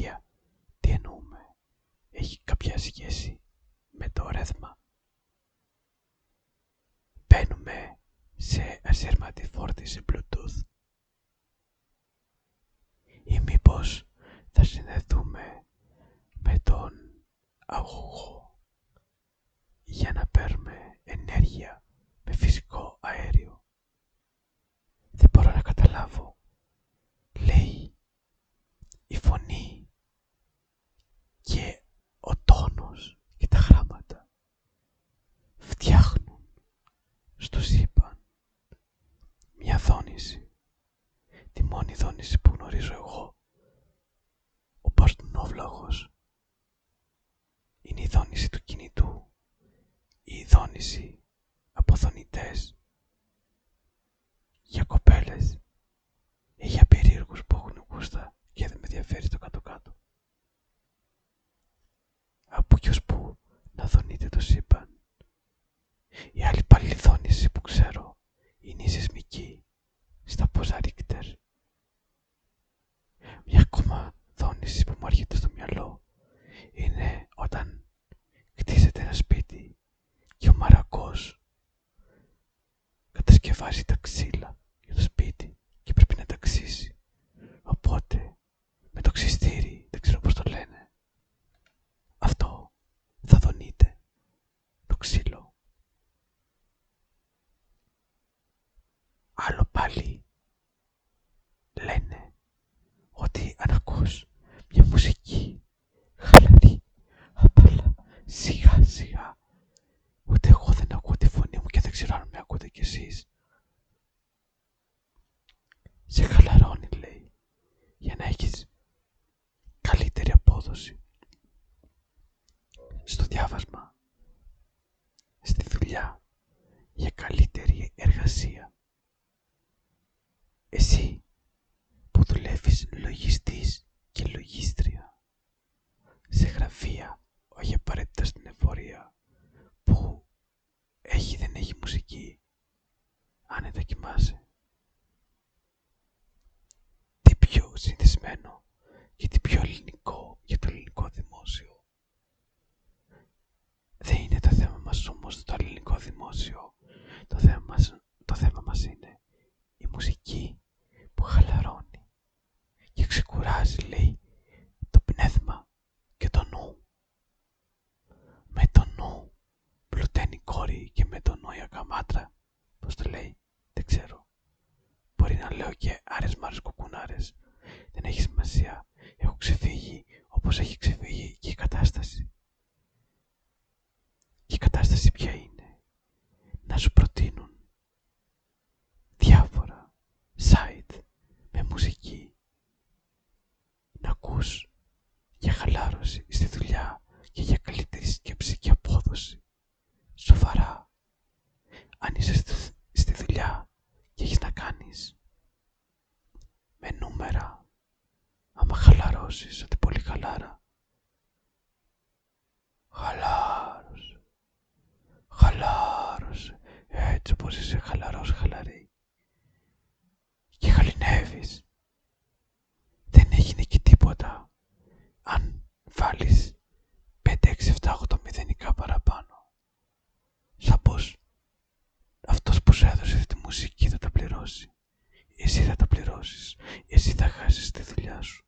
ενέργεια, τι εννοούμε. Έχει κάποια σχέση με το ρεύμα. Μπαίνουμε σε ασύρματη φόρτιση Bluetooth ή μήπως θα συνδεθούμε με τον αγωγό για να παίρνουμε ενέργεια με φυσικό αέριο. Εσύ που δουλεύεις λογιστής και λογίστρια. Σε γραφεία, όχι απαραίτητα στην εφορία που έχει δεν έχει μουσική αν δοκιμάσαι. Τι πιο συνηθισμένο και τι πιο ελληνικό για το ελληνικό δημόσιο. Δεν είναι το θέμα μας όμως το ελληνικό δημόσιο. Το θέμα μας, το θέμα μας είναι η μουσική που χαλαρώνει και ξεκουράζει λέει το πνεύμα και το νου. Με το νου πλουταίνει κόρη και με τον Νόια Καμάτρα, πώς το λέει, δεν ξέρω. Μπορεί να λέω και άρες μάρες κουκουνάρες. Δεν έχει σημασία. Έχω ξεφύγει όπως έχει ξεφύγει και η κατάσταση. Και η κατάσταση ποια είναι. Να σου προτείνουν διάφορα site με μουσική. Να ακούς για χαλάρωση στη δουλειά και για καλύτερη σκέψη και απόδοση σοβαρά. Αν είσαι στη δουλειά και έχεις να κάνεις με νούμερα, άμα χαλαρώσεις, ότι πολύ χαλάρα. Χαλάρωσε, χαλάρωσε, έτσι όπως είσαι χαλαρός, χαλαρή. Και χαλινεύεις. Δεν έγινε και τίποτα. Αν βάλεις 5, 6, 7, 8 μηδενικά παραπάνω σαν πως αυτός που σου έδωσε τη μουσική θα τα πληρώσει. Εσύ θα τα πληρώσεις. Εσύ θα χάσεις τη δουλειά σου.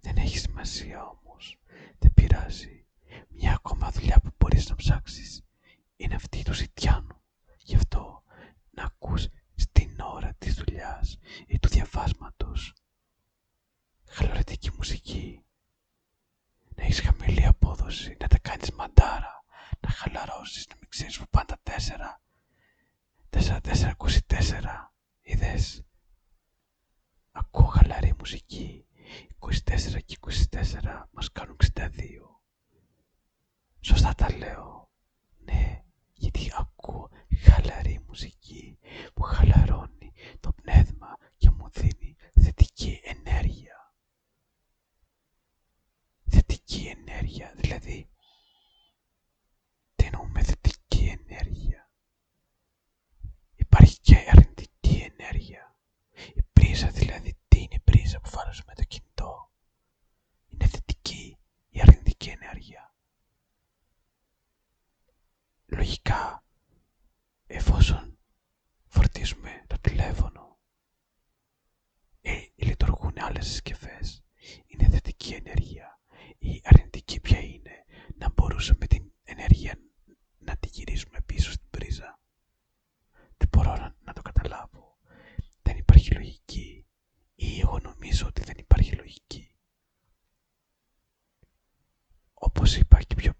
Δεν έχει σημασία όμως. Δεν πειράζει. Μια ακόμα δουλειά που μπορείς να ψάξεις είναι αυτή του ζητιάνου. Γι' αυτό να ακούς στην ώρα της δουλειάς ή του διαβάσματος χαλαρετική μουσική, να έχεις χαμηλή απόδοση, να τα κάνεις μαντάρα, να χαλαρώσεις, να μην ξέρεις που πάντα τέσσερα, 4-4-24, είδες; Ακούω χαλαρή μουσική, 24 και 24 μας κάνουν 62. Σωστά τα λέω. Ναι, γιατί ακούω χαλαρή μουσική που χαλαρώνει το πνεύμα και μου δίνει θετική ενέργεια. Θετική ενέργεια, δηλαδή τι εννοούμε θετική ενέργεια είπα και πιο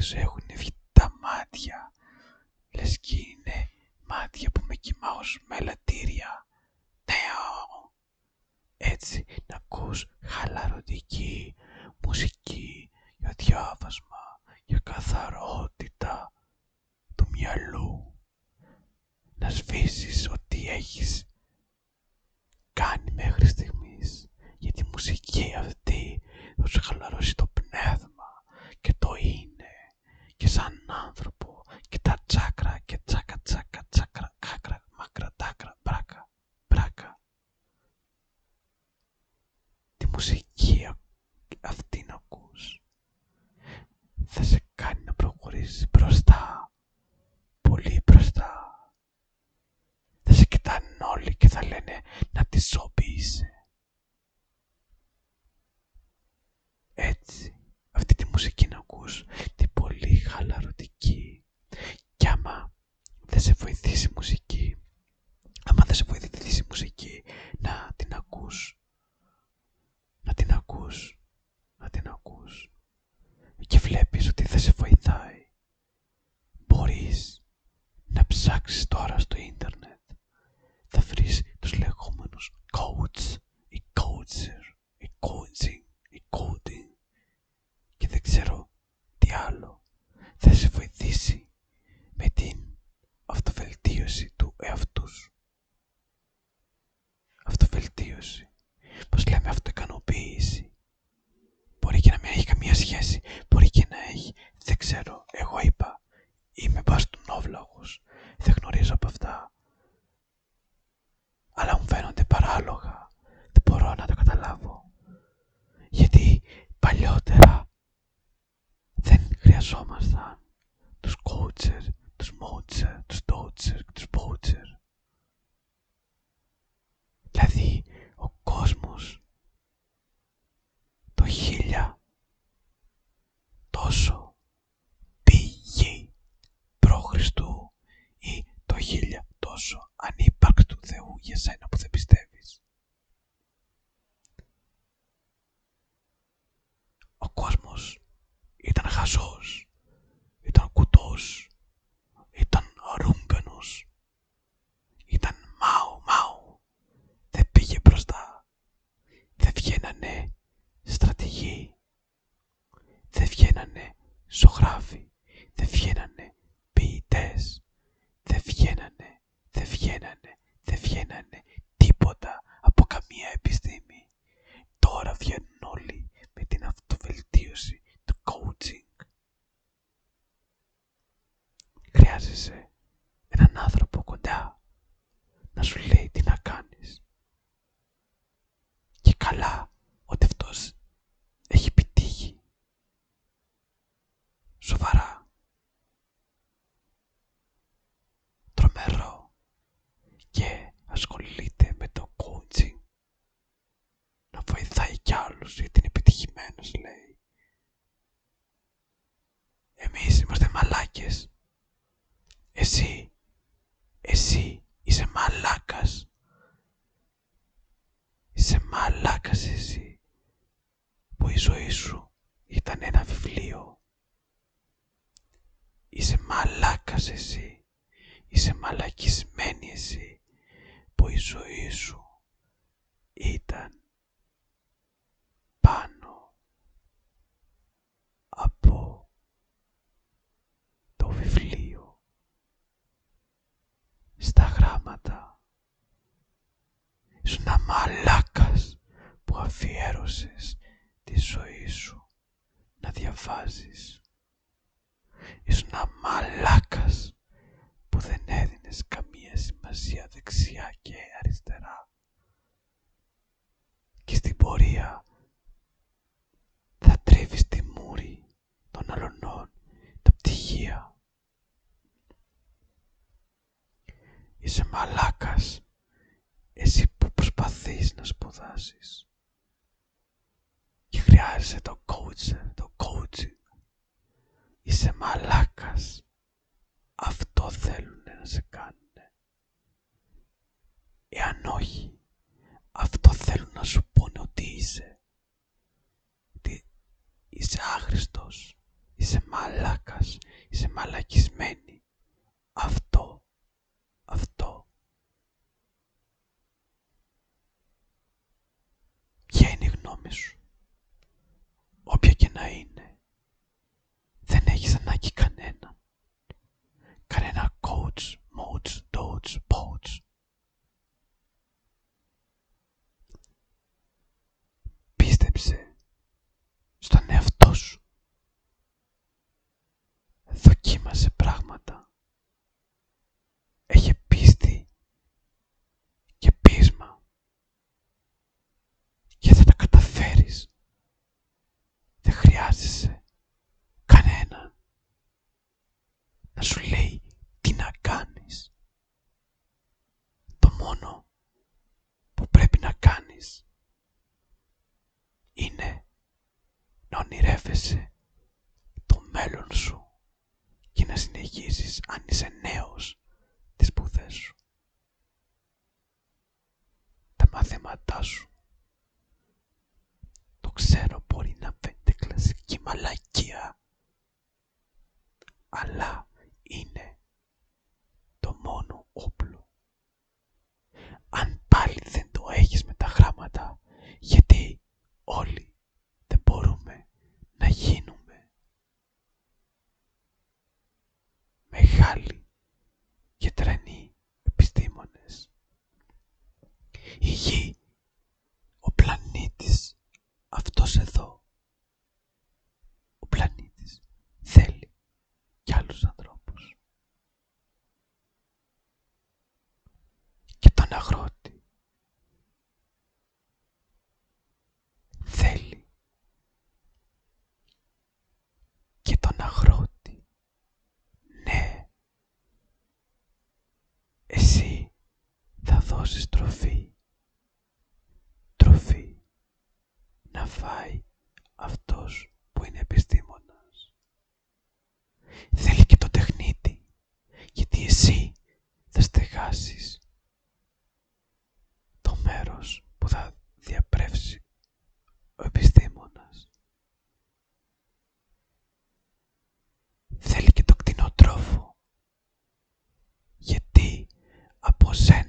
και έχουν βγει τα μάτια. Λες και είναι μάτια που με κοιμάω μελατήρια. Ναι, Έτσι να ακούς χαλαρωτική μουσική για διάβασμα, για καθαρότητα του μυαλού. Να σβήσεις ό,τι έχεις κάνει μέχρι στιγμής. Γιατί η μουσική αυτή θα σου χαλαρώσει το λένε να τη ζωοποίησε. Έτσι, αυτή τη μουσική να ακούς, την πολύ χαλαρωτική. Κι άμα δεν σε βοηθήσει η μουσική, άμα δεν σε βοηθήσει η μουσική, να την ακούς, να την ακούς, να την ακούς. Και βλέπεις ότι δεν σε βοηθάει. Μπορείς να ψάξεις τώρα στο ίντερνετ Του τους κότσερ, τους μότσερ, τους τότσερ και τους πότσερ. Δηλαδή, ο κόσμος το χίλια τόσο πήγε προ Χριστού ή το χίλια τόσο ανύπαρκτου Θεού για σένα που ζωή σου ήταν ένα βιβλίο. Είσαι μαλάκας εσύ. Είσαι μαλακισμένη εσύ που η ζωή σου ήταν πάνω από το βιβλίο στα γράμματα. Ήσουν μαλάκας που αφιέρωσες τη ζωή σου να διαβάζεις. Ήσουν μαλάκας που δεν έδινες καμία σημασία δεξιά και αριστερά. Και στην πορεία θα τρίβεις τη μούρη των αλωνών, τα πτυχία. Είσαι μαλάκας εσύ που προσπαθείς να σπουδάσεις και χρειάζεσαι το coach, το coaching. Είσαι μαλάκας. Αυτό θέλουν να σε κάνουν. Εάν όχι, αυτό θέλουν να σου πούνε ότι είσαι. Ότι είσαι άχρηστος, είσαι μαλάκας, είσαι μαλακισμένη. Αυτό, αυτό Ποια είναι η γνώμη σου; Όποια και να είναι. Δεν έχεις ανάγκη κανένα. Κανένα coach, moach, doge, poach. Πίστεψε στον εαυτό σου. Δοκίμασε πράγματα. Έχει πίστη και πείσμα και θα τα καταφέρεις. Δεν χρειάζεσαι κανένα να σου λέει τι να κάνεις. Το μόνο που πρέπει να κάνεις είναι να ονειρεύεσαι το μέλλον σου και να συνεχίσεις αν είσαι νέος τις σπουδές σου. Τα μαθήματά σου το ξέρω μπορεί να φαίνεται κλασική μαλακία. Αλλά είναι το μόνο όπλο. Αν πάλι δεν το έχεις με τα γράμματα, γιατί όλοι δεν μπορούμε να γίνουμε μεγάλοι και τρανοί επιστήμονες. Η γη, ο πλανήτης αυτός εδώ, ο πλανήτης, θέλει κι άλλους ανθρώπους. Εσύ θα δώσεις τροφή, τροφή. Να φάει αυτός που είναι επιστήμονας. Θέλει και το τεχνίτη, γιατί εσύ θα στεγάσεις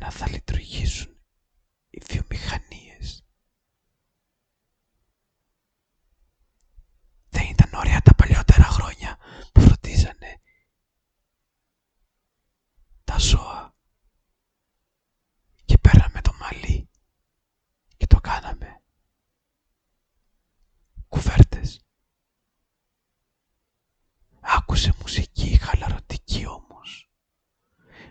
από σένα θα λειτουργήσουν οι βιομηχανίες. Δεν ήταν ωραία τα παλιότερα χρόνια που φροντίζανε τα ζώα και πέραμε το μαλλί και το κάναμε κουβέρτες. Άκουσε μουσική χαλαρωτική όμως.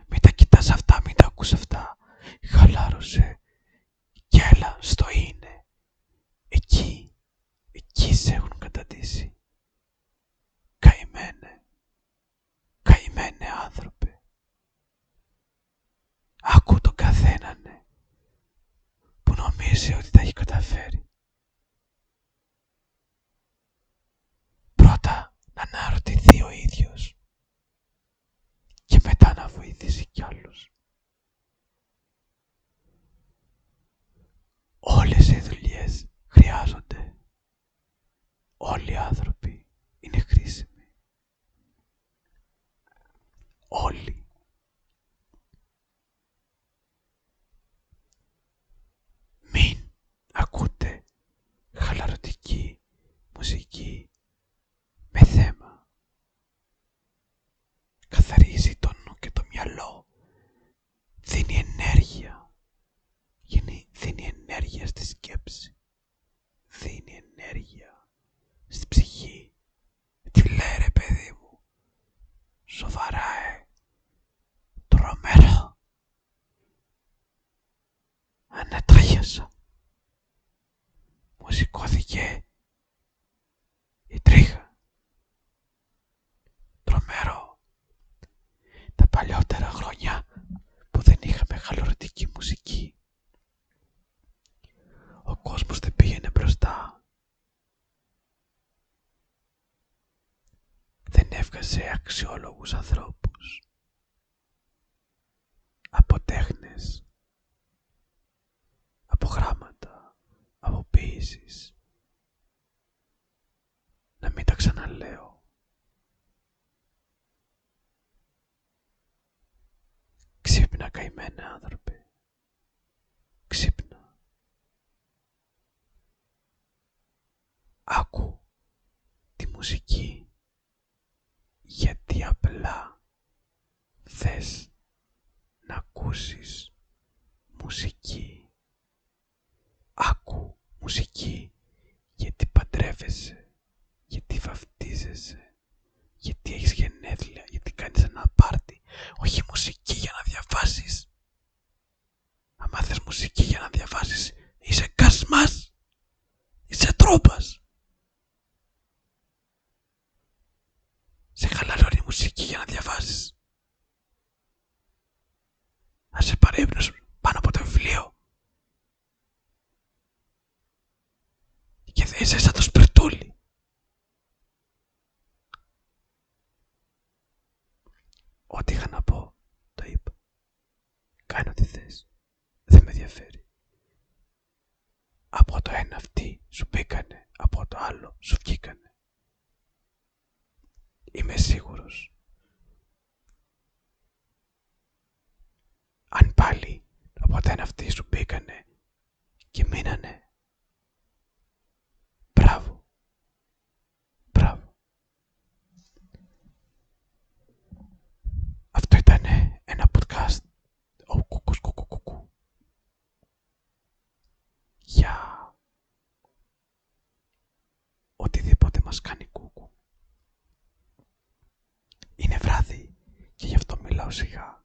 Μην τα κοιτάς αυτά, μην τα ακούς αυτά. Χαλάρωσε και έλα στο είναι. Εκεί, εκεί σε έχουν καταντήσει. Καημένε, καημένε άνθρωπε. Άκου τον καθέναν που νομίζει ότι τα έχει καταφέρει. Πρώτα να αναρωτηθεί ο ίδιος και μετά να βοηθήσει κι άλλους. Όλες οι δουλειές χρειάζονται. Όλοι οι άνθρωποι είναι χρήσιμοι. Όλοι. Μην ακούτε χαλαρωτική μουσική με θέμα. Καθαρίζει το νου και το μυαλό. Δίνει ενέργεια. Δίνει ενέργεια στη σκέψη. Δίνει ενέργεια στη ψυχή. Τι λέει ρε παιδί μου. Σοβαρά ε. Τρομερό. Ανατρίασα. Μου σηκώθηκε η τρίχα. Τρομερό. Τα παλιότερα χρόνια που δεν είχαμε χαλωρωτική μουσική. Ο κόσμος δεν πήγαινε μπροστά. Δεν έβγαζε αξιόλογους ανθρώπους. Από τέχνες, από γράμματα, από ποίησης. Να μην τα ξαναλέω. Ξύπνα καημένα άνθρωπε. Ξύπνα. Άκου τη μουσική γιατί απλά θες να ακούσεις μουσική. Άκου μουσική γιατί παντρεύεσαι, γιατί βαφτίζεσαι, γιατί έχεις γενέθλια, γιατί κάνεις ένα πάρτι. Όχι μουσική για να διαβάσεις. Αν θες μουσική για να διαβάσεις, είσαι κασμάς, είσαι τρόπας. Σε χαλαρώνει μουσική για να διαβάσεις. Να σε πάρει πάνω από το βιβλίο. Και δεν είσαι σαν το 谁呀